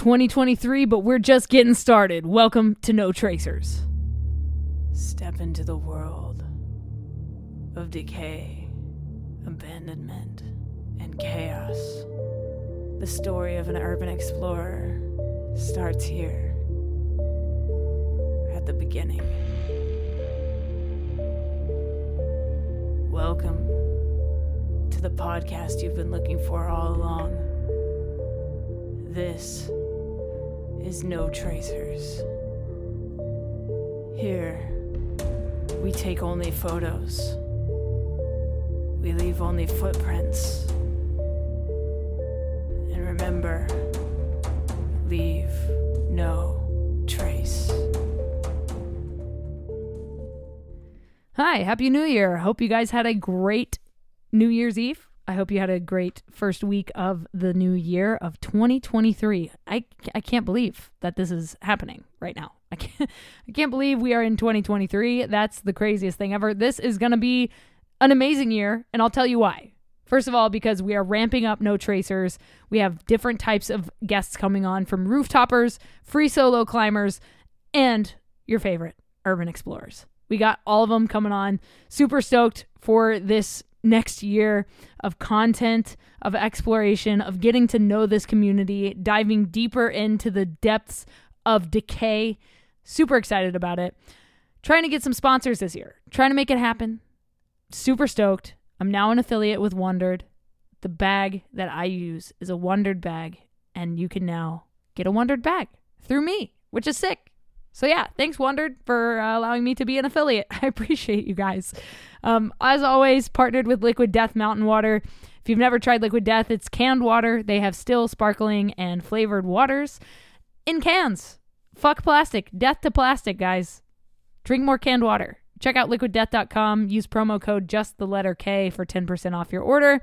2023, but we're just getting started. Welcome to No Tracers. Step into the world of decay, abandonment, and chaos. The story of an urban explorer starts here at the beginning. Welcome to the podcast you've been looking for all along. This is No Tracers. Here, we take only photos. We leave only footprints. And remember, leave no trace. Hi, Happy New Year. Hope you guys had a great New Year's Eve. I hope you had a great first week of the new year of 2023. I, I can't believe that this is happening right now. I can't, I can't believe we are in 2023. That's the craziest thing ever. This is going to be an amazing year, and I'll tell you why. First of all, because we are ramping up No Tracers. We have different types of guests coming on from rooftoppers, free solo climbers, and your favorite urban explorers. We got all of them coming on. Super stoked for this next year of content, of exploration, of getting to know this community, diving deeper into the depths of decay. Super excited about it. Trying to get some sponsors this year, trying to make it happen. Super stoked. I'm now an affiliate with Wandrd. The bag that I use is a Wandrd bag, and you can now get a Wandrd bag through me, which is sick. So yeah, thanks Wandrd for uh, allowing me to be an affiliate. I appreciate you guys. Um, as always, partnered with Liquid Death Mountain Water. If you've never tried Liquid Death, it's canned water. They have still sparkling and flavored waters in cans. Fuck plastic. Death to plastic, guys. Drink more canned water. Check out liquiddeath.com. Use promo code just the letter K for 10% off your order.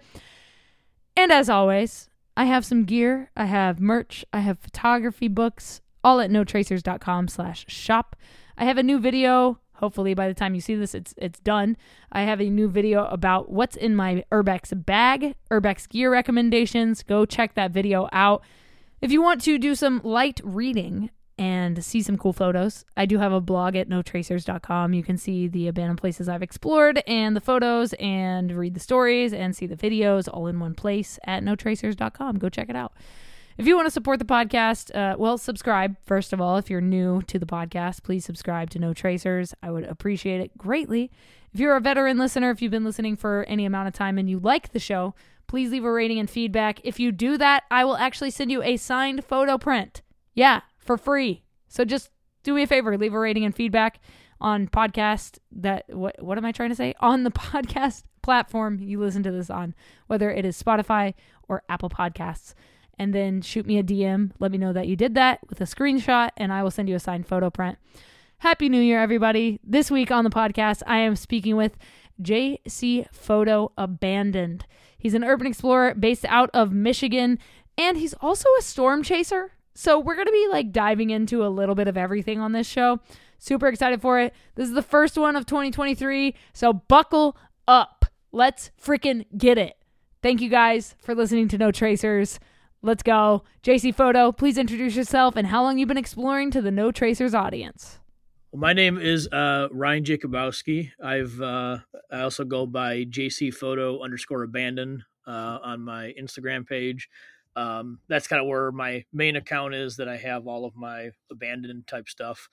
And as always, I have some gear. I have merch. I have photography books all at notracers.com slash shop. I have a new video. Hopefully by the time you see this, it's it's done. I have a new video about what's in my Urbex bag, Urbex gear recommendations. Go check that video out. If you want to do some light reading and see some cool photos, I do have a blog at notracers.com. You can see the abandoned places I've explored and the photos and read the stories and see the videos all in one place at notracers.com. Go check it out. If you want to support the podcast, uh, well, subscribe, first of all. If you're new to the podcast, please subscribe to No Tracers. I would appreciate it greatly. If you're a veteran listener, if you've been listening for any amount of time and you like the show, please leave a rating and feedback. If you do that, I will actually send you a signed photo print. Yeah, for free. So just do me a favor, leave a rating and feedback on podcast that what what am I trying to say? On the podcast platform you listen to this on, whether it is Spotify or Apple Podcasts and then shoot me a DM. Let me know that you did that with a screenshot, and I will send you a signed photo print. Happy New Year, everybody. This week on the podcast, I am speaking with JC Photo Abandoned. He's an urban explorer based out of Michigan, and he's also a storm chaser. So we're going to be like diving into a little bit of everything on this show. Super excited for it. This is the first one of 2023, so buckle up. Let's freaking get it. Thank you guys for listening to No Tracers. Let's go. JC Photo, please introduce yourself and how long you've been exploring to the No Tracers audience. Well, my name is uh, Ryan Jacobowski. I've uh, I also go by JC Photo underscore abandon uh, on my Instagram page. Um, that's kind of where my main account is. That I have all of my abandoned type stuff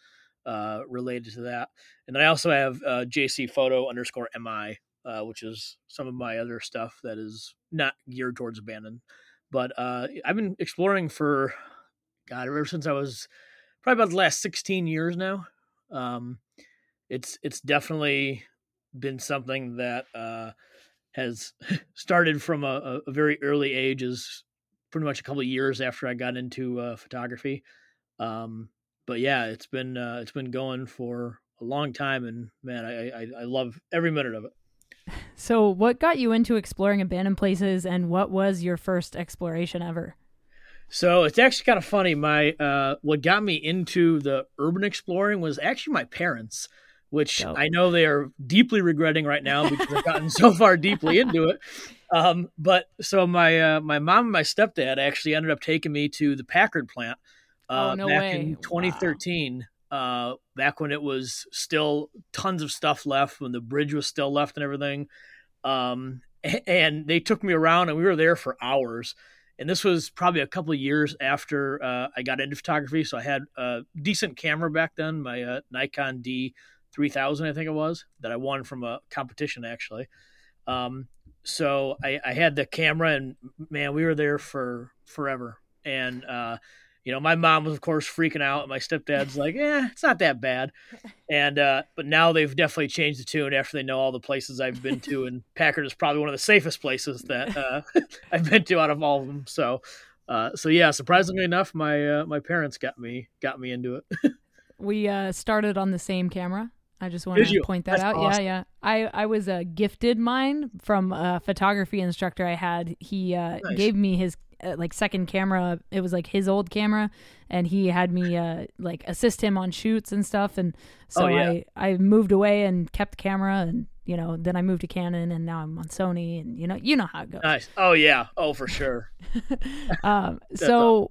uh, related to that, and then I also have uh, JC Photo underscore mi, uh, which is some of my other stuff that is not geared towards abandoned. But uh, I've been exploring for God ever since I was probably about the last 16 years now. Um, it's it's definitely been something that uh, has started from a, a, very early age, is pretty much a couple of years after I got into uh, photography. Um, but yeah, it's been uh, it's been going for a long time, and man, I, I, I love every minute of it. So, what got you into exploring abandoned places, and what was your first exploration ever? So it's actually kind of funny. My uh, what got me into the urban exploring was actually my parents. which Dope. I know they are deeply regretting right now because they've gotten so far deeply into it. Um, but so my uh, my mom and my stepdad actually ended up taking me to the Packard plant oh, uh, oh, no back way. in 2013. Wow. Uh, back when it was still tons of stuff left, when the bridge was still left and everything. Um, and they took me around, and we were there for hours. And this was probably a couple of years after uh, I got into photography, so I had a decent camera back then, my uh, Nikon D 3000, I think it was, that I won from a competition actually. Um, so I, I, had the camera, and man, we were there for forever. And uh, you know, my mom was of course freaking out. And My stepdad's like, "Yeah, it's not that bad." And uh, but now they've definitely changed the tune after they know all the places I've been to, and Packard is probably one of the safest places that uh, I've been to out of all of them. So, uh, so yeah, surprisingly enough, my uh, my parents got me got me into it. we uh, started on the same camera. I just want to point that That's out. Awesome. Yeah, yeah. I I was uh, gifted mine from a photography instructor I had. He uh, nice. gave me his uh, like second camera. It was like his old camera, and he had me uh, like assist him on shoots and stuff. And so oh, yeah. I I moved away and kept the camera, and you know then I moved to Canon, and now I'm on Sony, and you know you know how it goes. Nice. Oh yeah. Oh for sure. um. so,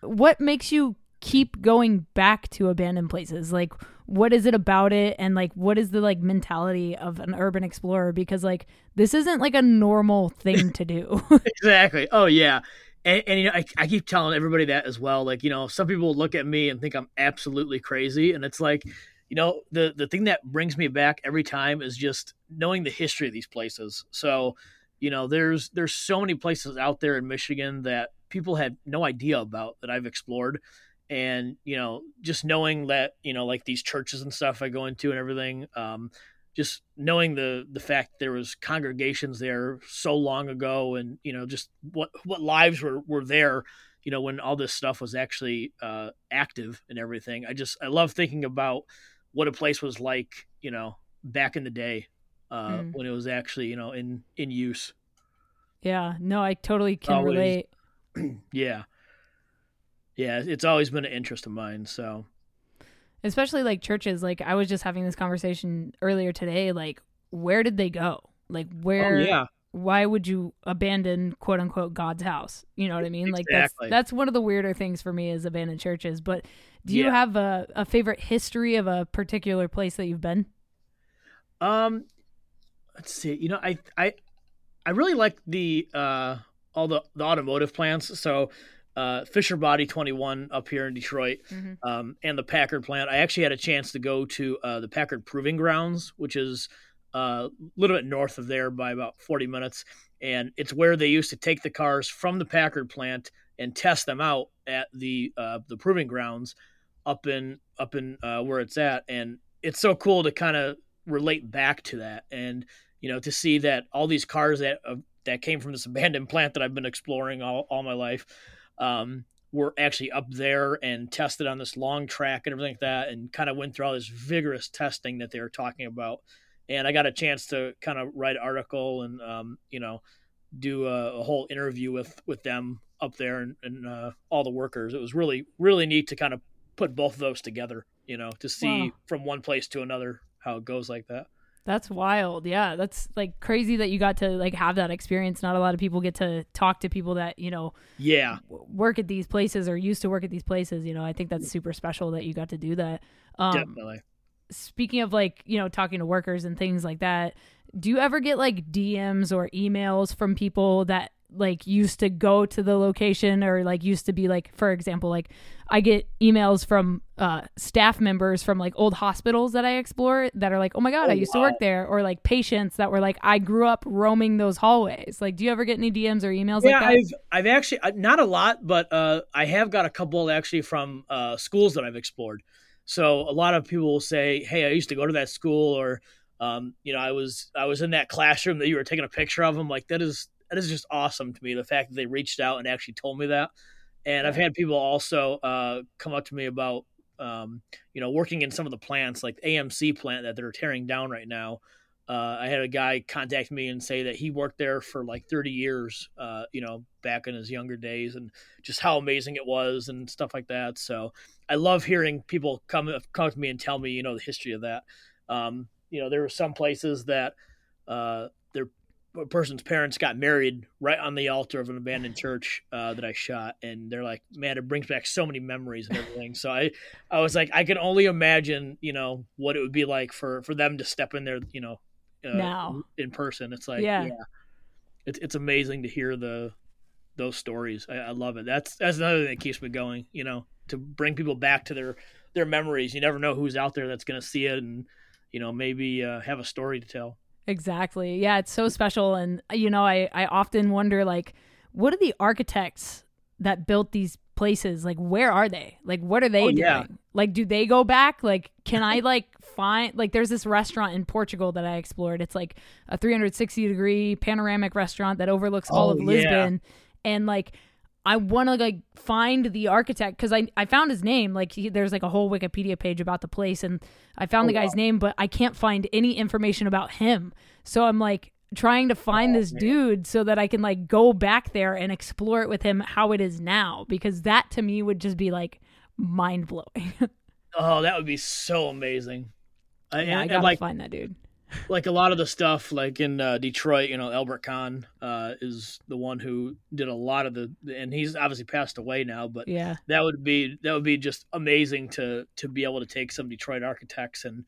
what makes you keep going back to abandoned places? Like what is it about it and like what is the like mentality of an urban explorer because like this isn't like a normal thing to do exactly oh yeah and, and you know I, I keep telling everybody that as well like you know some people look at me and think i'm absolutely crazy. And it's like you know the the thing that brings me back every time is just knowing the history of these places. So you know there's there's so many places out there in michigan that people had no idea about that i've explored. And you know just knowing that you know like these churches and stuff i go into and everything um, just knowing the the fact there was congregations there so long ago and you know just what what lives were were there you know when all this stuff was actually uh, active and everything i just i love thinking about what a place was like you know back in the day uh, mm. when it was actually you know in in use yeah no i totally can Always. relate yeah yeah, it's always been an interest of mine. So, especially like churches, like I was just having this conversation earlier today. Like, where did they go? Like, where? Oh, yeah. Why would you abandon quote unquote God's house? You know what I mean? Exactly. Like that's that's one of the weirder things for me is abandoned churches. But do you yeah. have a, a favorite history of a particular place that you've been? Um, let's see. You know, I I I really like the uh all the the automotive plants. So uh, Fisher Body 21 up here in Detroit, mm-hmm. um, and the Packard plant. I actually had a chance to go to uh, the Packard Proving Grounds, which is uh, a little bit north of there by about 40 minutes. And it's where they used to take the cars from the Packard plant and test them out at the uh, the proving grounds up in up in uh, where it's at. And it's so cool to kind of relate back to that, and you know, to see that all these cars that uh, that came from this abandoned plant that I've been exploring all, all my life um, were actually up there and tested on this long track and everything like that, and kind of went through all this vigorous testing that they were talking about. And I got a chance to kind of write an article and um, you know do a, a, whole interview with with them up there and, and uh, all the workers. It was really really neat to kind of put both of those together. You know, to see wow. from one place to another how it goes like that. That's wild. Yeah, that's like crazy that you got to like have that experience. Not a lot of people get to talk to people that, you know, yeah, work at these places or used to work at these places, you know. I think that's super special that you got to do that. Um, Definitely. Speaking of like, you know, talking to workers and things like that, do you ever get like DMs or emails from people that like used to go to the location or like used to be like for example like i get emails from uh staff members from like old hospitals that i explore that are like oh my god oh, i used wow. to work there or like patients that were like i grew up roaming those hallways like do you ever get any dms or emails yeah, like that i've i've actually uh, not a lot but uh i have got a couple actually from uh schools that i've explored so a lot of people will say hey i used to go to that school or um, you know, I was I was in that classroom that you were taking a picture of. them. like, that is that is just awesome to me. The fact that they reached out and actually told me that. And I've had people also uh, come up to me about, um, you know, working in some of the plants, like the AMC plant that they're tearing down right now. Uh, I had a guy contact me and say that he worked there for like 30 years, uh, you know, back in his younger days, and just how amazing it was and stuff like that. So I love hearing people come come to me and tell me, you know, the history of that. Um, you know, there were some places that uh, their person's parents got married right on the altar of an abandoned church uh, that I shot, and they're like, "Man, it brings back so many memories and everything." so I, I was like, I can only imagine, you know, what it would be like for for them to step in there, you know, uh, now in person. It's like, Yeah. yeah, it's it's amazing to hear the those stories. I, I love it. That's that's another thing that keeps me going. You know, to bring people back to their their memories. You never know who's out there that's going to see it, and you know, maybe uh, have a story to tell. Exactly. Yeah, it's so special and uh, you know, I I often wonder like what are the architects that built these places like where are they? Like what are they Oh, doing? yeah. Like do they go back? Like can I like find like there's this restaurant in Portugal that I explored. It's like a 360 degree panoramic restaurant that overlooks all Oh, of yeah. Lisbon and like I want to like find the architect because I I found his name. Like he, there's like a whole Wikipedia page about the place, and I found Oh, the guy's name, but I can't find any information about him. So I'm like trying to find Oh, this man. dude so that I can like go back there and explore it with him how it is now because that to me would just be like mind blowing. Oh, that would be so amazing. I, yeah, I gotta and like find that dude. Like a lot of the stuff like in uh, Detroit, you know, Albert Kahn uh, is the one who did a lot of the, and he's obviously passed away now, but Yeah, that would be that would be just amazing to to be able to take some Detroit architects and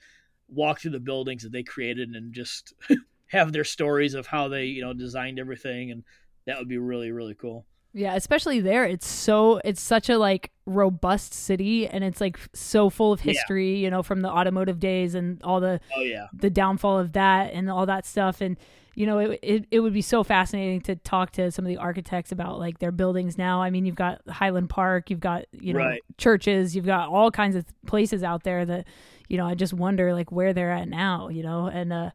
walk through the buildings that they created and just have their stories of how they you know designed everything, and that would be really really cool. Yeah, especially there. It's so it's such a like robust city, and it's like so full of Yeah. history. You know, from the automotive days and all the Oh yeah, the downfall of that and all that stuff and you know it, it, it would be so fascinating to talk to some of the architects about like their buildings now i mean you've got highland park you've got you know Right. churches you've got all kinds of places out there that you know i just wonder like where they're at now you know and uh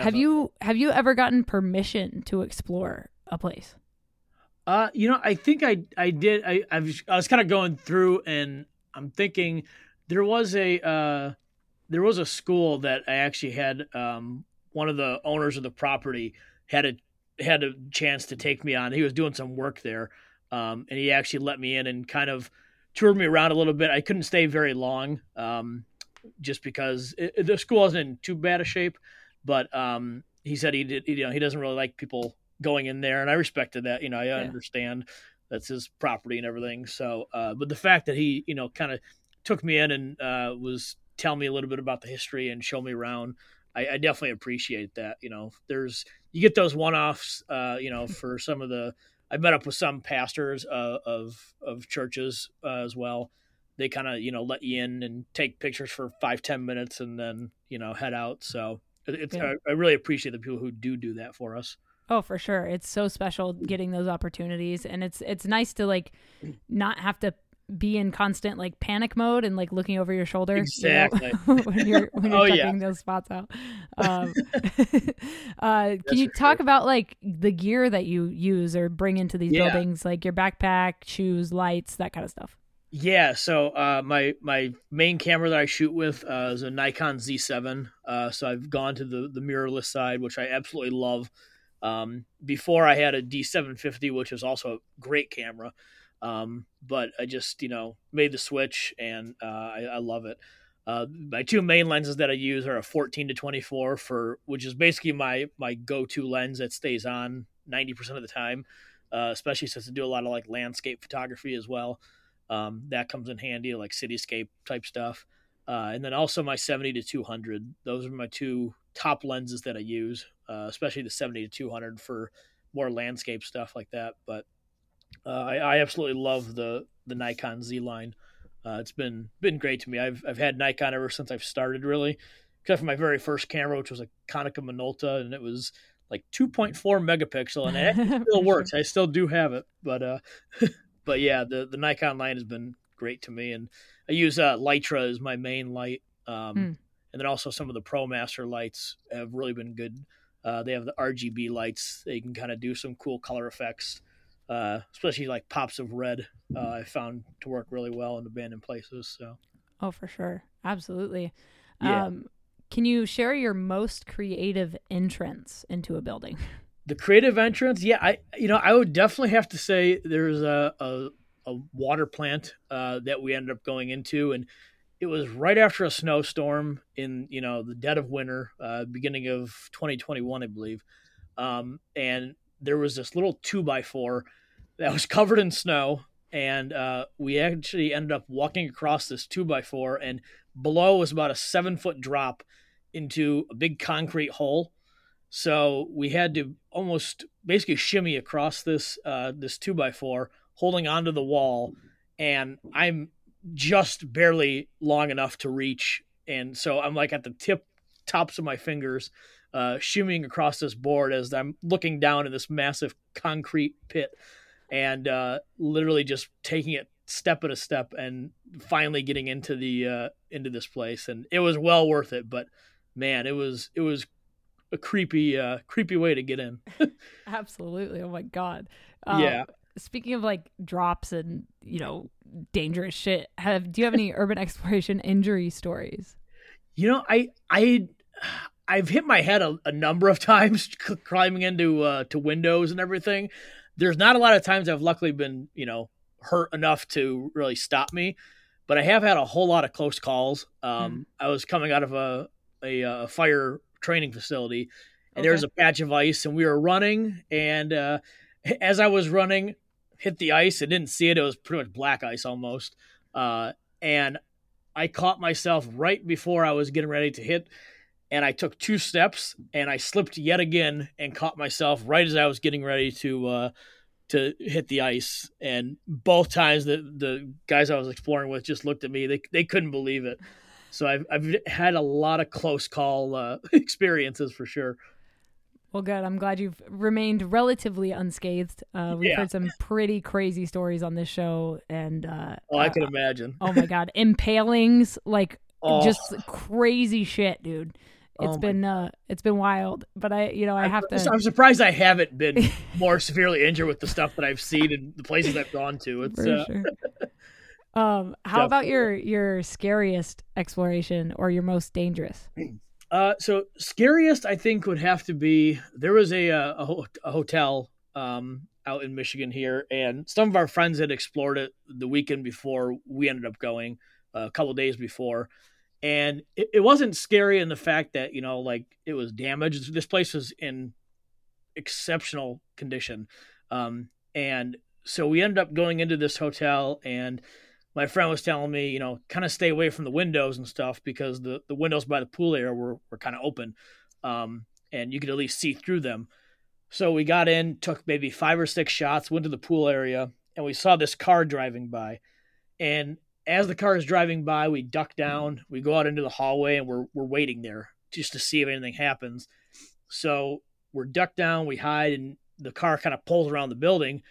have you have you ever gotten permission to explore a place Uh, you know, I think I I did. I I was, I was kind of going through, and I'm thinking there was a uh, there was a school that I actually had. Um, one of the owners of the property had a had a chance to take me on. He was doing some work there, um, and he actually let me in and kind of toured me around a little bit. I couldn't stay very long, um, just because it- the school wasn't in too bad a shape. But um, he said he did. You know, he doesn't really like people going in there, and I respected that. You know, I understand that's his property and everything. So, uh, but the fact that he, you know, kind of took me in and uh, was telling me a little bit about the history and show me around, I, I definitely appreciate that. You know, there's you get those one-offs. Uh, you know, for some of the I met up with some pastors uh, of of churches uh, as well. They kind of you know let you in and take pictures for five ten minutes and then you know head out. So it's Yeah. I, I really appreciate the people who do do that for us. Oh, for sure. It's so special getting those opportunities and it's it's nice to like not have to be in constant like panic mode and like looking over your shoulder you know, Exactly. when you're when you're Oh, yeah. checking those spots out. Um, uh, can you talk sure. about like the gear that you use or bring into these Yeah. buildings, like your backpack, shoes, lights, that kind of stuff? Yeah, so uh, my my main camera that I shoot with uh, is a Nikon Z7. Uh, so I've gone to the the mirrorless side, which I absolutely love. Um, before I had a D750, which is also a great camera, um, but I just you know made the switch and uh, I, I love it. Uh, my two main lenses that I use are a 14 to 24 for, which is basically my my go to lens that stays on 90% of the time, uh, especially since I do a lot of like landscape photography as well. Um, that comes in handy, like cityscape type stuff. Uh, and then also my 70 to 200. Those are my two top lenses that I use, uh, especially the 70 to 200 for more landscape stuff like that. But uh, I, I absolutely love the the Nikon Z line. Uh, it's been been great to me. I've I've had Nikon ever since I've started, really, except for my very first camera, which was a Konica Minolta, and it was like 2.4 megapixel, and it still works. I still do have it, but uh, but yeah, the the Nikon line has been great to me, and I use uh, Litra as my main light, um, Hmm. and then also some of the ProMaster lights have really been good. Uh, they have the RGB lights; they can kind of do some cool color effects, uh, especially like pops of red. Uh, I found to work really well in abandoned places. So Oh, for sure. Absolutely. Yeah. Um, can you share your most creative entrance into a building? the creative entrance, yeah, I you know I would definitely have to say there's a a, a water plant uh, that we ended up going into, and it was right after a snowstorm in you know the dead of winter, uh, beginning of 2021, I believe. Um, and there was this little two by four that was covered in snow, and uh, we actually ended up walking across this two by four, and below was about a seven foot drop into a big concrete hole. So we had to almost basically shimmy across this uh, this two by four, holding onto the wall, and I'm just barely long enough to reach, and so I'm like at the tip tops of my fingers, uh, shimmying across this board as I'm looking down in this massive concrete pit, and uh, literally just taking it step at a step, and finally getting into the uh, into this place, and it was well worth it. But man, it was it was a creepy uh creepy way to get in. Absolutely. Oh my god. Um, yeah. Speaking of like drops and you know dangerous shit, have do you have any urban exploration injury stories? You know, I I I've hit my head a, a number of times climbing into uh, to windows and everything. There's not a lot of times I've luckily been you know hurt enough to really stop me, but I have had a whole lot of close calls. Um, mm. I was coming out of a a, a fire training facility, and okay. there was a patch of ice, and we were running. And uh, as I was running, hit the ice. I didn't see it; it was pretty much black ice almost. Uh, and I caught myself right before I was getting ready to hit, and I took two steps, and I slipped yet again, and caught myself right as I was getting ready to. Uh, to hit the ice and both times the the guys I was exploring with just looked at me they they couldn't believe it so I've I've had a lot of close call uh, experiences for sure. Well, good. I'm glad you've remained relatively unscathed. Uh, we've yeah. heard some pretty crazy stories on this show, and uh, oh, I can imagine. oh my god, impalings, like oh. just crazy shit, dude. It's oh been uh, it's been wild, but I you know I have I'm, to. I'm surprised I haven't been more severely injured with the stuff that I've seen and the places I've gone to. It's uh, sure. Um, how Definitely. about your your scariest exploration or your most dangerous? Uh, so scariest I think would have to be there was a uh, a, a hotel um, out in Michigan here, and some of our friends had explored it the weekend before we ended up going, uh, a couple days before, and it, it wasn't scary in the fact that you know like it was damaged. This place was in exceptional condition, um, and so we ended up going into this hotel and my friend was telling me, you know, kind of stay away from the windows and stuff because the, the windows by the pool area were, were kind of open um, and you could at least see through them. So we got in, took maybe five or six shots, went to the pool area, and we saw this car driving by. And as the car is driving by, we duck down, we go out into the hallway, and we're, we're waiting there just to see if anything happens. So we're ducked down, we hide, and the car kind of pulls around the building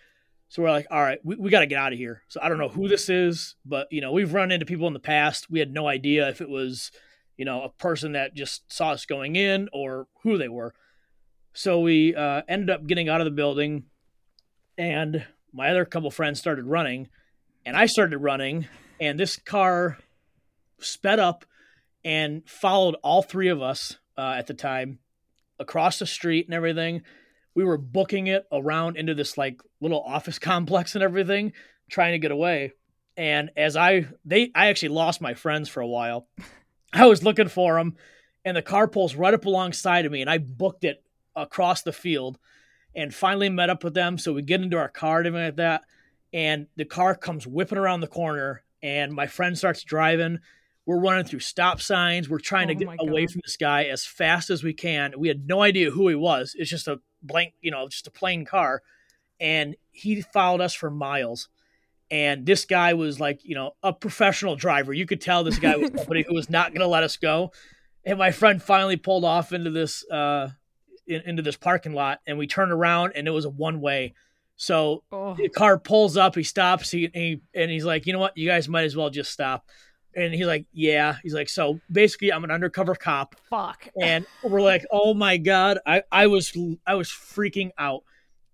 so we're like, all right, we, we got to get out of here. So I don't know who this is, but you know, we've run into people in the past. We had no idea if it was, you know, a person that just saw us going in or who they were. So we uh, ended up getting out of the building, and my other couple friends started running, and I started running, and this car sped up and followed all three of us uh, at the time across the street and everything we were booking it around into this like little office complex and everything, trying to get away. And as I they I actually lost my friends for a while. I was looking for them, and the car pulls right up alongside of me, and I booked it across the field, and finally met up with them. So we get into our car and everything like that, and the car comes whipping around the corner, and my friend starts driving. We're running through stop signs. We're trying oh to get away from this guy as fast as we can. We had no idea who he was. It's just a blank, you know, just a plain car. And he followed us for miles. And this guy was like, you know, a professional driver. You could tell this guy was somebody who was not going to let us go. And my friend finally pulled off into this uh, in, into this parking lot, and we turned around, and it was a one way. So oh. the car pulls up, he stops, he, and, he, and he's like, you know what, you guys might as well just stop. And he's like, yeah. He's like, so basically, I'm an undercover cop. Fuck. And we're like, oh my god, I I was I was freaking out,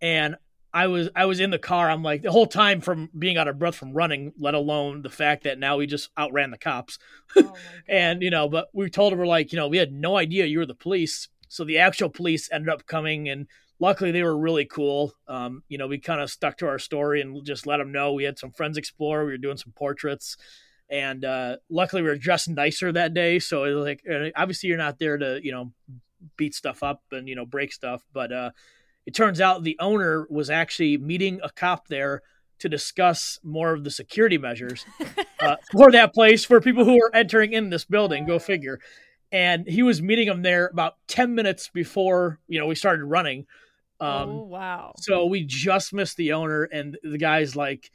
and I was I was in the car. I'm like the whole time from being out of breath from running, let alone the fact that now we just outran the cops. Oh and you know, but we told him we're like, you know, we had no idea you were the police. So the actual police ended up coming, and luckily they were really cool. Um, you know, we kind of stuck to our story and just let them know we had some friends explore. We were doing some portraits and uh, luckily we were dressed nicer that day. So it was like obviously you're not there to you know beat stuff up and you know break stuff, but uh, it turns out the owner was actually meeting a cop there to discuss more of the security measures uh, for that place for people who are entering in this building. Go figure. And he was meeting him there about ten minutes before you know we started running. Um, oh wow! So we just missed the owner, and the guy's like,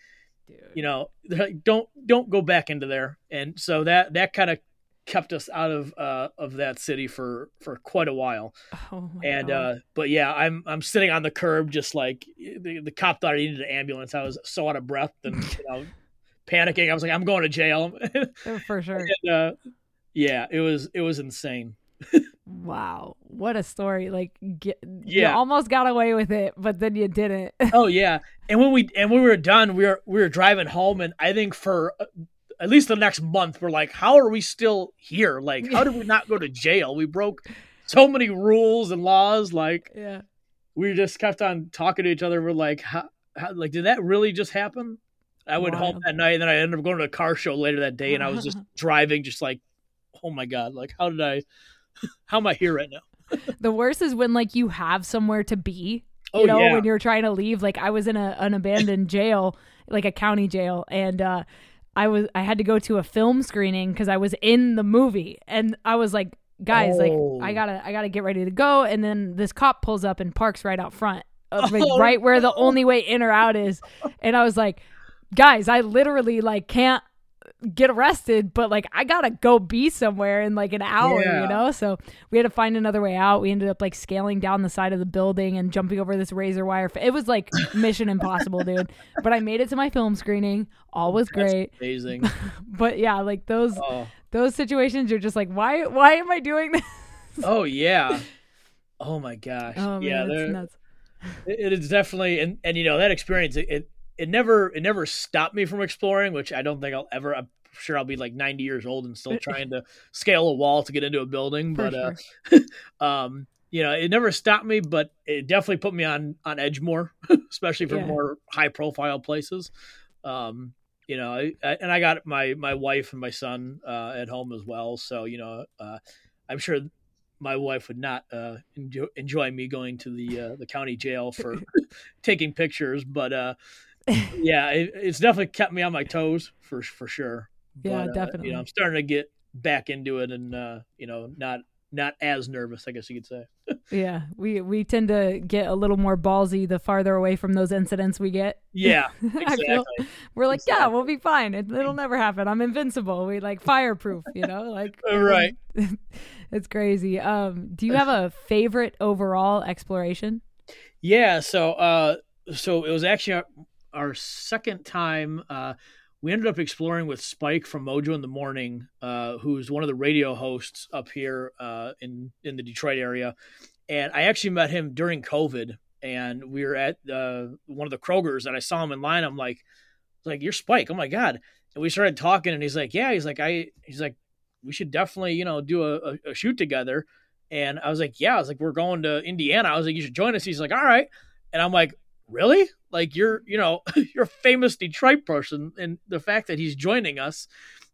Dude. you know, like, don't don't go back into there. And so that that kind of kept us out of uh, of that city for for quite a while. Oh and uh, but yeah, I'm I'm sitting on the curb just like the, the cop thought I needed an ambulance. I was so out of breath and you know panicking. I was like, I'm going to jail oh, for sure. and, uh, yeah, it was it was insane. Wow, what a story! Like, get, yeah, you almost got away with it, but then you didn't. oh yeah, and when we and when we were done, we were we were driving home, and I think for uh, at least the next month, we're like, how are we still here? Like, how did we not go to jail? We broke so many rules and laws. Like, yeah, we just kept on talking to each other. We're like, how, how like, did that really just happen? I went Wild. home that night, and then I ended up going to a car show later that day, and I was just driving, just like, oh my god, like, how did I, how am I here right now? the worst is when like you have somewhere to be. You oh, know, yeah. when you're trying to leave. Like I was in a, an abandoned jail, like a county jail, and uh I was I had to go to a film screening because I was in the movie, and I was like, guys, oh. like I oh. gotta I gotta get ready to go, and then this cop pulls up and parks right out front, of, like, oh, right where the only way in or out is, and I was like, guys, I literally like can't get arrested, but like I gotta go be somewhere in like an hour, yeah. you know? So we had to find another way out. We ended up like scaling down the side of the building and jumping over this razor wire. It was like mission impossible, dude. But I made it to my film screening. All was That's great. Amazing. but yeah, like those oh. those situations you're just like, why why am I doing this? Oh yeah. Oh my gosh. Oh, man, yeah. It is definitely and and you know that experience it, it it never it never stopped me from exploring, which I don't think I'll ever. I'm sure I'll be like 90 years old and still trying to scale a wall to get into a building. But sure. uh, um, you know, it never stopped me, but it definitely put me on on edge more, especially for yeah. more high profile places. Um, you know, I, I, and I got my my wife and my son uh, at home as well, so you know, uh, I'm sure my wife would not uh, enjoy, enjoy me going to the uh, the county jail for taking pictures, but uh, yeah, it, it's definitely kept me on my toes for for sure. Yeah, but, definitely. Uh, you know, I'm starting to get back into it, and uh, you know, not not as nervous, I guess you could say. yeah, we we tend to get a little more ballsy the farther away from those incidents we get. Yeah, exactly. feel, we're like, exactly. yeah, we'll be fine. It, will never happen. I'm invincible. We like fireproof. You know, like right. it's crazy. Um, do you have a favorite overall exploration? Yeah. So, uh, so it was actually our second time, uh, we ended up exploring with Spike from Mojo in the Morning, uh, who's one of the radio hosts up here uh, in in the Detroit area. And I actually met him during COVID, and we were at uh, one of the Krogers, and I saw him in line. I'm like, like you're Spike. Oh my god! And we started talking, and he's like, yeah. He's like, I. He's like, we should definitely, you know, do a, a, a shoot together. And I was like, yeah. I was like, we're going to Indiana. I was like, you should join us. He's like, all right. And I'm like, really? Like you're, you know, you're a famous Detroit person, and the fact that he's joining us.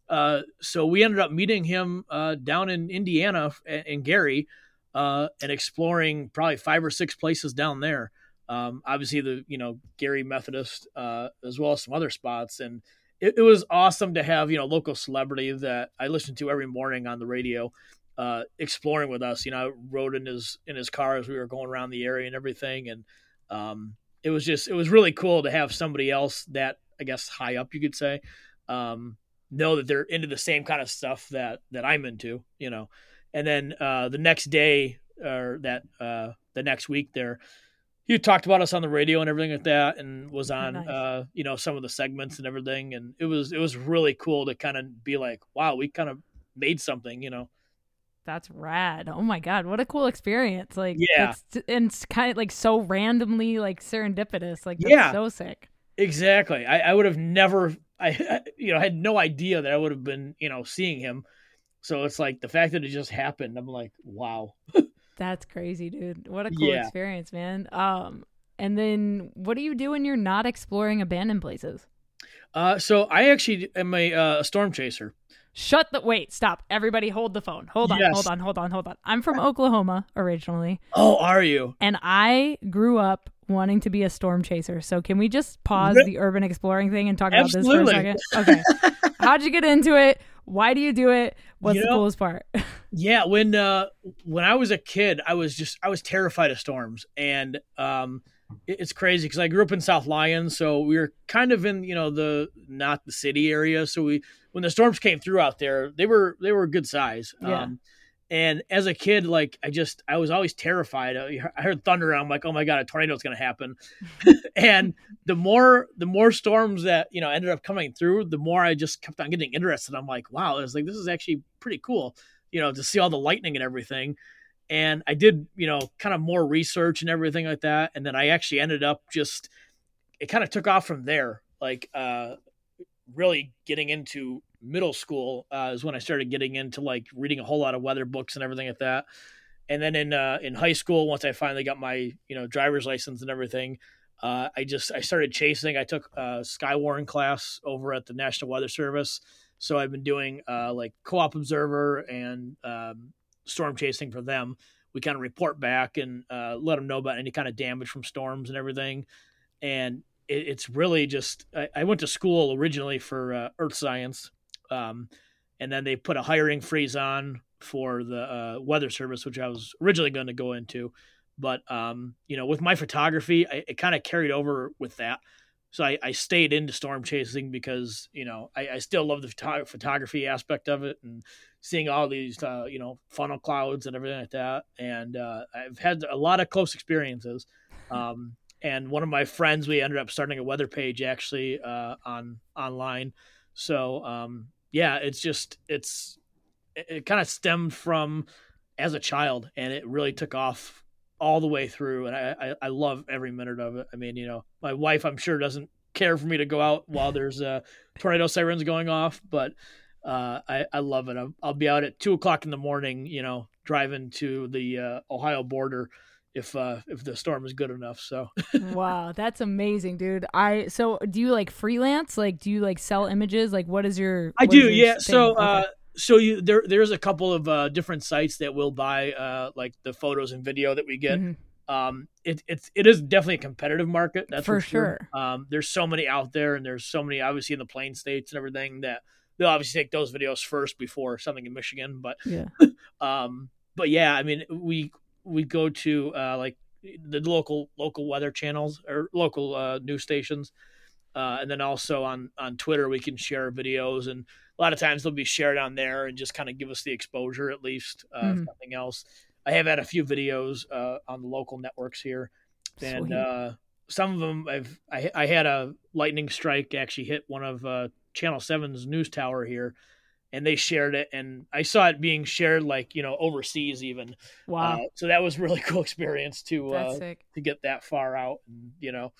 Uh, so we ended up meeting him uh, down in Indiana in Gary, uh, and exploring probably five or six places down there. Um, obviously, the you know Gary Methodist, uh, as well as some other spots, and it, it, was awesome to have you know local celebrity that I listened to every morning on the radio, uh, exploring with us. You know, I rode in his in his car as we were going around the area and everything, and um, it was just it was really cool to have somebody else that I guess high up you could say um, know that they're into the same kind of stuff that that I'm into, you know. And then uh, the next day or that uh, the next week there, he talked about us on the radio and everything like that, and was oh, on nice. uh, you know some of the segments and everything, and it was it was really cool to kind of be like, wow, we kind of made something, you know that's rad. Oh my god, what a cool experience! Like, yeah, and it's kind of like so randomly like serendipitous. Like, yeah, so sick. Exactly. I, I would have never, I you know, I had no idea that I would have been, you know, seeing him. So it's like the fact that it just happened. I'm like, wow. that's crazy, dude. What a cool yeah. experience, man. Um, and then what do you do when you're not exploring abandoned places? Uh, so I actually am a, uh, a storm chaser. Shut the wait, stop. Everybody hold the phone. Hold on, Yes. hold on, hold on, hold on. I'm from Oklahoma originally, Oh, are you? and I grew up wanting to be a storm chaser. So can we just pause the urban exploring thing and talk Absolutely. about this for a second? Okay. How'd you get into it? Why do you do it? What's You the coolest part? Yeah, when uh when I was a kid, I was just I was terrified of storms, and um, it's crazy because I grew up in South Lyon, so we were kind of in you know the not the city area. So we when the storms came through out there, they were they were good size. Yeah. Um, and as a kid, like I just I was always terrified. I heard thunder, and I'm like, oh my god, a tornado's gonna happen. and the more the more storms that you know ended up coming through, the more I just kept on getting interested. I'm like, wow, it's like this is actually pretty cool, you know, to see all the lightning and everything. And I did, you know, kind of more research and everything like that. And then I actually ended up just it kind of took off from there. Like uh really getting into middle school uh, is when I started getting into like reading a whole lot of weather books and everything like that. And then in uh, in high school, once I finally got my you know driver's license and everything, uh, I just I started chasing. I took a Skywarn class over at the National Weather Service, so I've been doing uh, like co-op observer and um, storm chasing for them. We kind of report back and uh, let them know about any kind of damage from storms and everything. And it, it's really just I, I went to school originally for uh, earth science, um, and then they put a hiring freeze on for the uh, weather service, which I was originally going to go into. But um, you know, with my photography, I, it kind of carried over with that. So I, I stayed into storm chasing because you know I, I still love the photo- photography aspect of it and seeing all these uh, you know funnel clouds and everything like that. And uh, I've had a lot of close experiences. Um, and one of my friends, we ended up starting a weather page actually uh, on online. So um, yeah, it's just it's it, it kind of stemmed from as a child, and it really took off all the way through. And I, I I love every minute of it. I mean, you know, my wife I'm sure doesn't care for me to go out while there's uh, tornado sirens going off, but uh, I I love it. I'll, I'll be out at two o'clock in the morning, you know, driving to the uh, Ohio border if uh if the storm is good enough so wow, that's amazing, dude. I so do you like freelance? Like, do you like sell images? Like, what is your? I do, yeah. thing? So, Okay. uh, so you there there's a couple of uh, different sites that will buy uh, like the photos and video that we get. Mhm. Um, it it's it is definitely a competitive market. That's For for, sure. sure. Um, there's so many out there, and there's so many obviously in the plain states and everything that they'll obviously take those videos first before something in Michigan. But yeah, um, but yeah, I mean we we go to uh, like the local local weather channels or local uh, news stations. Uh, and then also on on Twitter, we can share videos, and a lot of times they'll be shared on there and just kind of give us the exposure at least, uh, if Mhm. nothing else. I have had a few videos uh, on the local networks here, and uh, some of them I've I, I had a lightning strike actually hit one of uh, Channel 7's news tower here, and they shared it, and I saw it being shared like you know overseas even. wow, Uh, so that was a really cool experience to uh, to get that far out and you know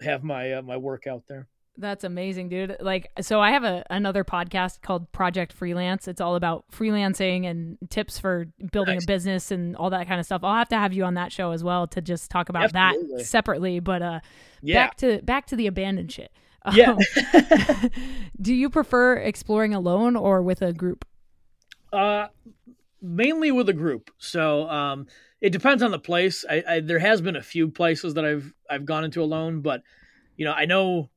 have my uh, my work out there. That's amazing, dude. Like, so I have a another podcast called Project Freelance. It's all about freelancing and tips for building Nice. a business and all that kind of stuff. I'll have to have you on that show as well to just talk about Absolutely. that separately. But uh, Yeah, back to back to the abandoned shit. yeah. Um, do you prefer exploring alone or with a group? Uh, mainly with a group. So um, it depends on the place. I, I there has been a few places that I've I've gone into alone, but you know I know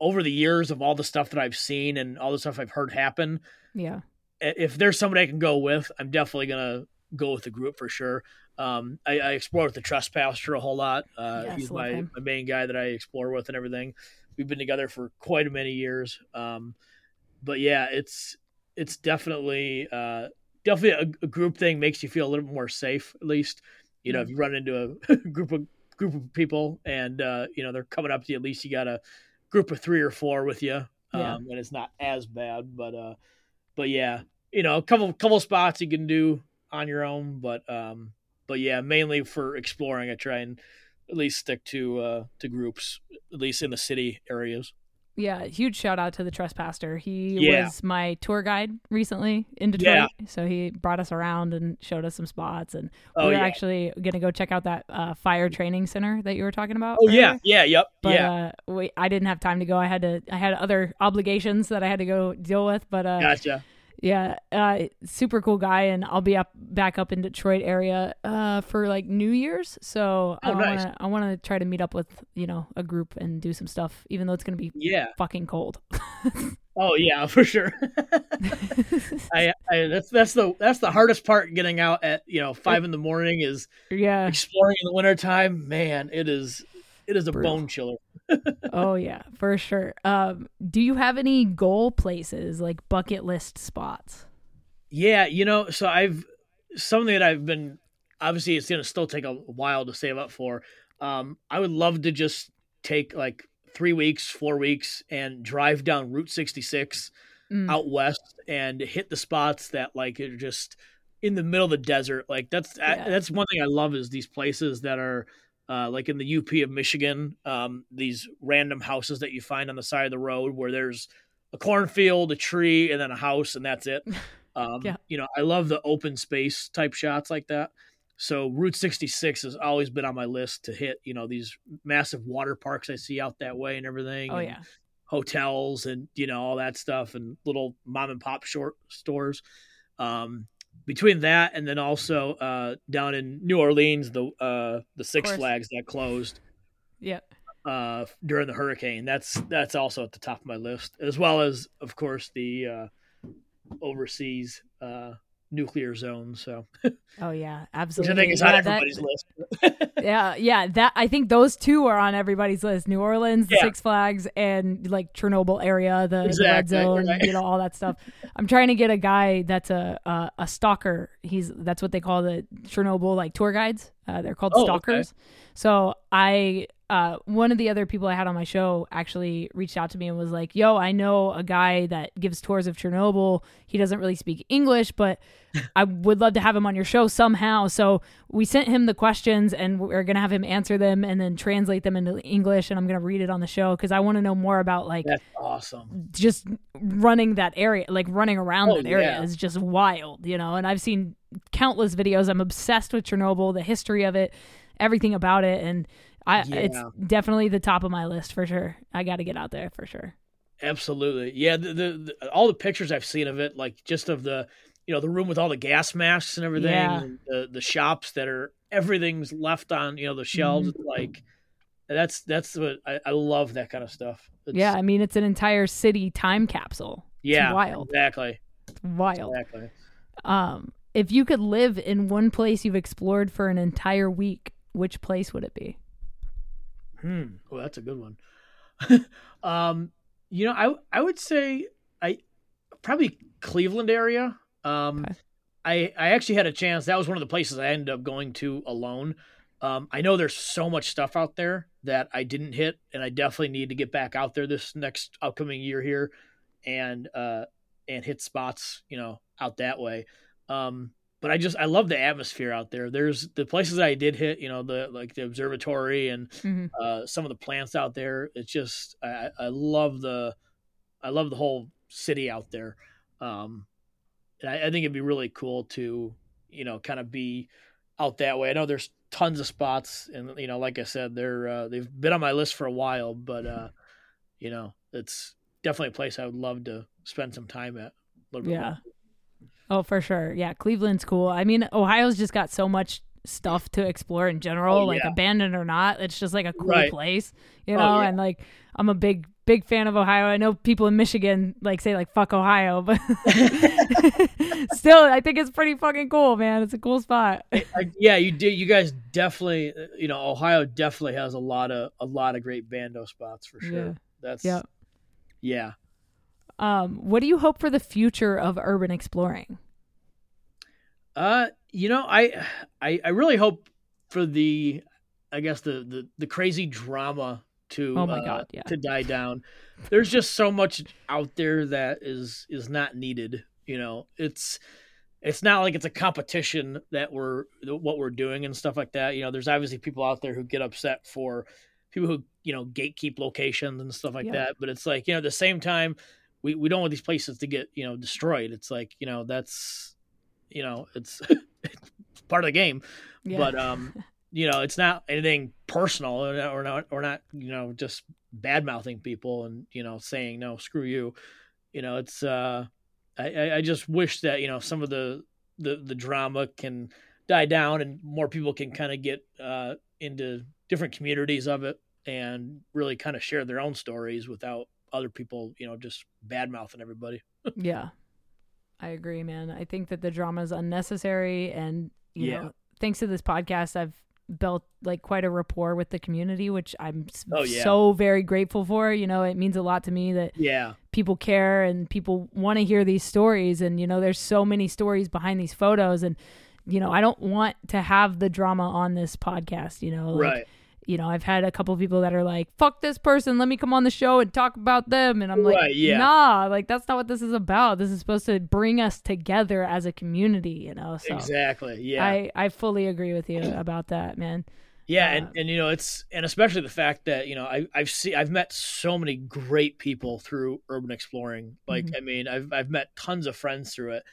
over the years of all the stuff that I've seen and all the stuff I've heard happen, Yeah, if there's somebody I can go with, I'm definitely gonna go with the group for sure. Um, I, I explore with the trespasser a whole lot. Uh, Yes, he's my, him. my main guy that I explore with and everything. We've been together for quite a many years. Um, but yeah, it's it's definitely uh, definitely a, a group thing makes you feel a little bit more safe. At least you know if you run into a group of group of people and uh, you know they're coming up to you, at least you got a group of three or four with you, um, Yeah. and it's not as bad. But uh, but yeah, you know, a couple couple spots you can do on your own, but um, but yeah, mainly for exploring, I try and at least stick to uh to groups, at least in the city areas. Yeah, huge shout out to the trespasser. He Yeah. was my tour guide recently in Detroit. Yeah. So he brought us around and showed us some spots and Oh we were yeah. actually gonna go check out that uh, fire training center that you were talking about. Oh yeah. Yeah. Yep. But yeah. uh we I didn't have time to go. I had to I had other obligations that I had to go deal with. But uh Gotcha. Yeah, uh super cool guy and I'll be up back up in Detroit area uh for like New Year's. So Oh, I nice. wanna I wanna try to meet up with, you know, a group and do some stuff, even though it's gonna be Yeah. fucking cold. Oh yeah, for sure. I, I that's that's the that's the hardest part getting out at you know five in the morning is yeah. exploring in the wintertime. Man, it is it is a Brutal. bone chiller. Oh yeah, for sure. Um, do you have any goal places like bucket list spots? Yeah, you know, so I've something that I've been obviously it's gonna still take a while to save up for. Um, I would love to just take like three weeks, four weeks, and drive down Route 66 Mm. out west and hit the spots that like are just in the middle of the desert. Like that's I, that's one thing I love is these places that are uh, like in the UP of Michigan. Um, these random houses that you find on the side of the road where there's a cornfield, a tree, and then a house, and that's it. Um, Yeah. You know, I love the open space type shots like that. So Route 66 has always been on my list to hit. You know, these massive water parks I see out that way and everything. Oh and yeah, hotels and you know all that stuff and little mom and pop short stores um between that and then also uh down in new orleans the uh the six flags that closed yeah. uh during the hurricane that's that's also at the top of my list as well as of course the uh overseas uh nuclear zone so Oh yeah, which absolutely. i think is yeah, on that- everybody's list yeah, yeah. That I think those two are on everybody's list: New Orleans, the Yeah. Six Flags, and like Chernobyl area, the, the red zone, right. you know, all that stuff. I'm trying to get a guy that's a a, a stalker. He's that's what they call the Chernobyl like tour guides. Uh, they're called Oh, okay. stalkers. So I, uh, one of the other people I had on my show actually reached out to me and was like, "Yo, I know a guy that gives tours of Chernobyl. He doesn't really speak English, but I would love to have him on your show somehow." So we sent him the questions, and we're gonna have him answer them and then translate them into English, and I'm gonna read it on the show because I want to know more about like that's awesome just running that area, like running around Oh, that area yeah. is just wild, you know. And I've seen countless videos. I'm obsessed with Chernobyl, the history of it, everything about it, and I it's definitely the top of my list for sure. I got to get out there for sure. Absolutely, yeah. The, the, the all the pictures I've seen of it, like just of the, you know, the room with all the gas masks and everything, Yeah. and the the shops that are everything's left on, you know, the shelves. Mm-hmm. Like that's that's what I, I love that kind of stuff. It's, yeah, I mean it's an entire city time capsule. yeah, wild. exactly, It's wild. exactly. Um, if you could live in one place you've explored for an entire week, which place would it be? Hmm. Oh, that's a good one. um, you know, I I would say I probably Cleveland area. Um, Okay. I I actually had a chance. That was one of the places I ended up going to alone. Um, I know there's so much stuff out there that I didn't hit, and I definitely need to get back out there this next upcoming year here, and uh, and hit spots, you know, out that way. Um, but I just I love the atmosphere out there. There's the places that I did hit, you know, the like the observatory and Mhm. uh, some of the plants out there. It's just I, I love the I love the whole city out there. Um, and I, I think it'd be really cool to you know kind of be out that way. I know there's tons of spots, and you know, like I said, they're uh, they've been on my list for a while, but uh, you know, it's definitely a place I would love to spend some time at. a little bit Yeah. more. Oh, for sure. Yeah, Cleveland's cool. I mean, Ohio's just got so much stuff to explore in general, Oh, like yeah. abandoned or not. It's just like a cool Right. place, you Oh, know. yeah. And like, I'm a big, big fan of Ohio. I know people in Michigan like say like "fuck Ohio," but still, I think it's pretty fucking cool, man. It's a cool spot. I, yeah, you do. You guys definitely, you know, Ohio definitely has a lot of a lot of great bando spots for sure. Yeah. That's Yeah. yeah. Um, what do you hope for the future of urban exploring? Uh, you know, I, I, I really hope for the, I guess the the, the crazy drama to Oh my uh, God, yeah. to die down. There's just so much out there that is is not needed. You know, it's it's not like it's a competition that we're what we're doing and stuff like that. You know, there's obviously people out there who get upset for people who you know gatekeep locations and stuff like Yeah. that. But it's like you know at the same time we we don't want these places to get you know destroyed. It's like you know that's you know it's, it's part of the game. Yeah. But um you know it's not anything personal or not or not, you know just bad mouthing people and you know saying no screw you. You know it's uh I- I, I just wish that you know some of the the the drama can die down and more people can kind of get uh, into different communities of it and really kind of share their own stories without other people you know just bad mouthing everybody Yeah. I agree, man. I think that the drama is unnecessary and you Yeah. know, thanks to this podcast I've built like quite a rapport with the community, which I'm Oh, yeah. so very grateful for. You know, it means a lot to me that yeah people care and people want to hear these stories and you know, there's so many stories behind these photos and you know, I don't want to have the drama on this podcast, you know. like, right you know, I've had a couple people that are like, "Fuck this person, let me come on the show and talk about them," and I'm like, Right, yeah. "Nah, like that's not what this is about. This is supposed to bring us together as a community," you know. So exactly yeah I I fully agree with you about that, man. Yeah, Uh, and, and you know it's and especially the fact that you know I I've seen I've met so many great people through urban exploring. Like Mhm. I mean I've I've met tons of friends through it,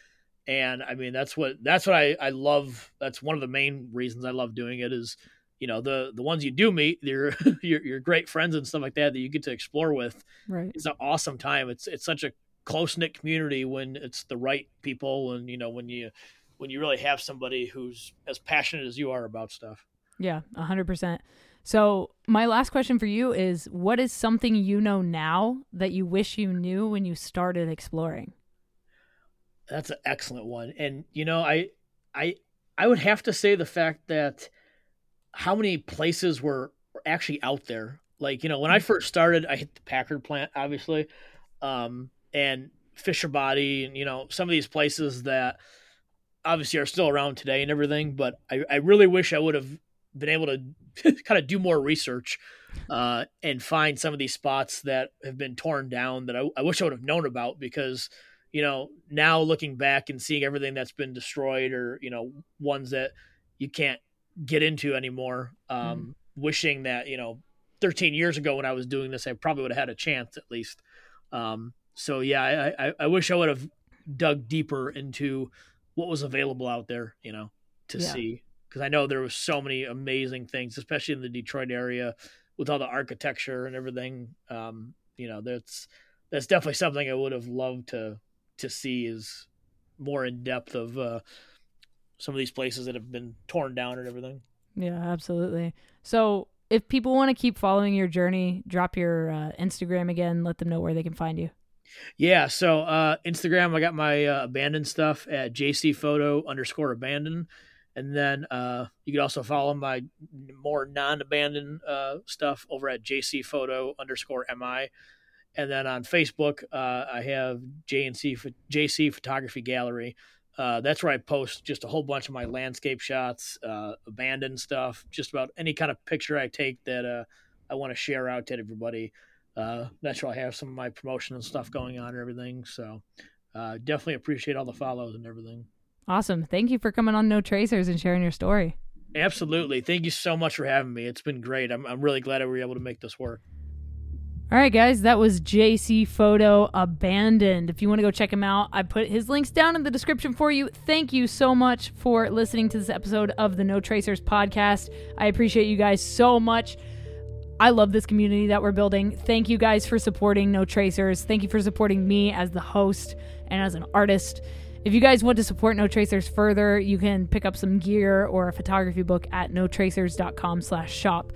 and I mean that's what that's what I I love. That's one of the main reasons I love doing it is you know the the ones you do meet your your your great friends and stuff like that that you get to explore with. Right. It's an awesome time. It's it's such a close knit community when it's the right people and you know when you when you really have somebody who's as passionate as you are about stuff. Yeah, a hundred percent. So my last question for you is: What is something you know now that you wish you knew when you started exploring? That's an excellent one. And you know, I I I would have to say the fact that how many places were, were actually out there. Like, you know, when I first started, I hit the Packard plant, obviously. Um, and Fisher Body and, you know, some of these places that obviously are still around today and everything, but I, I really wish I would have been able to kind of do more research uh, and find some of these spots that have been torn down that I, I wish I would have known about because you know, now looking back and seeing everything that's been destroyed or, you know, ones that you can't get into anymore, um, wishing that, you know, 13 years ago when I was doing this, I probably would have had a chance at least. Um, so yeah, I, I, I wish I would have dug deeper into what was available out there, you know, to Yeah. see. Cause I know there was so many amazing things, especially in the Detroit area with all the architecture and everything. Um, you know, that's, that's definitely something I would have loved to, to see is more in depth of uh, some of these places that have been torn down and everything. Yeah, absolutely. So if people want to keep following your journey, drop your uh, Instagram again. Let them know where they can find you. Yeah, so uh, Instagram, I got my uh, abandoned stuff at JC Photo underscore abandoned, and then uh, you can also follow my more non-abandoned uh, stuff over at JC Photo underscore mi, and then on Facebook, uh, I have JNC JC Photography Gallery. Uh, that's where I post just a whole bunch of my landscape shots, uh, abandoned stuff, just about any kind of picture I take that uh, I want to share out to everybody. Uh, that's where I have some of my promotion and stuff going on and everything. So uh, definitely appreciate all the follows and everything. Awesome. Thank you for coming on No Tracers and sharing your story. Absolutely. Thank you so much for having me. It's been great. I'm, I'm really glad I were able to make this work. All right, guys, that was JC Photo Abandoned. If you want to go check him out, I put his links down in the description for you. Thank you so much for listening to this episode of the No Tracers podcast. I appreciate you guys so much. I love this community that we're building. Thank you guys for supporting No Tracers. Thank you for supporting me as the host and as an artist. If you guys want to support No Tracers further, you can pick up some gear or a photography book at notracers.com slash shop.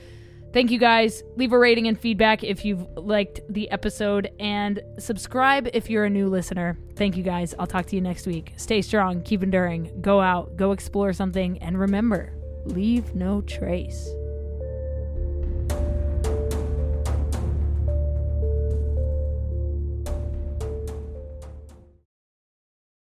Thank you guys. Leave a rating and feedback if you've liked the episode and subscribe if you're a new listener. Thank you guys. I'll talk to you next week. Stay strong, keep enduring, go out, go explore something, and remember leave no trace.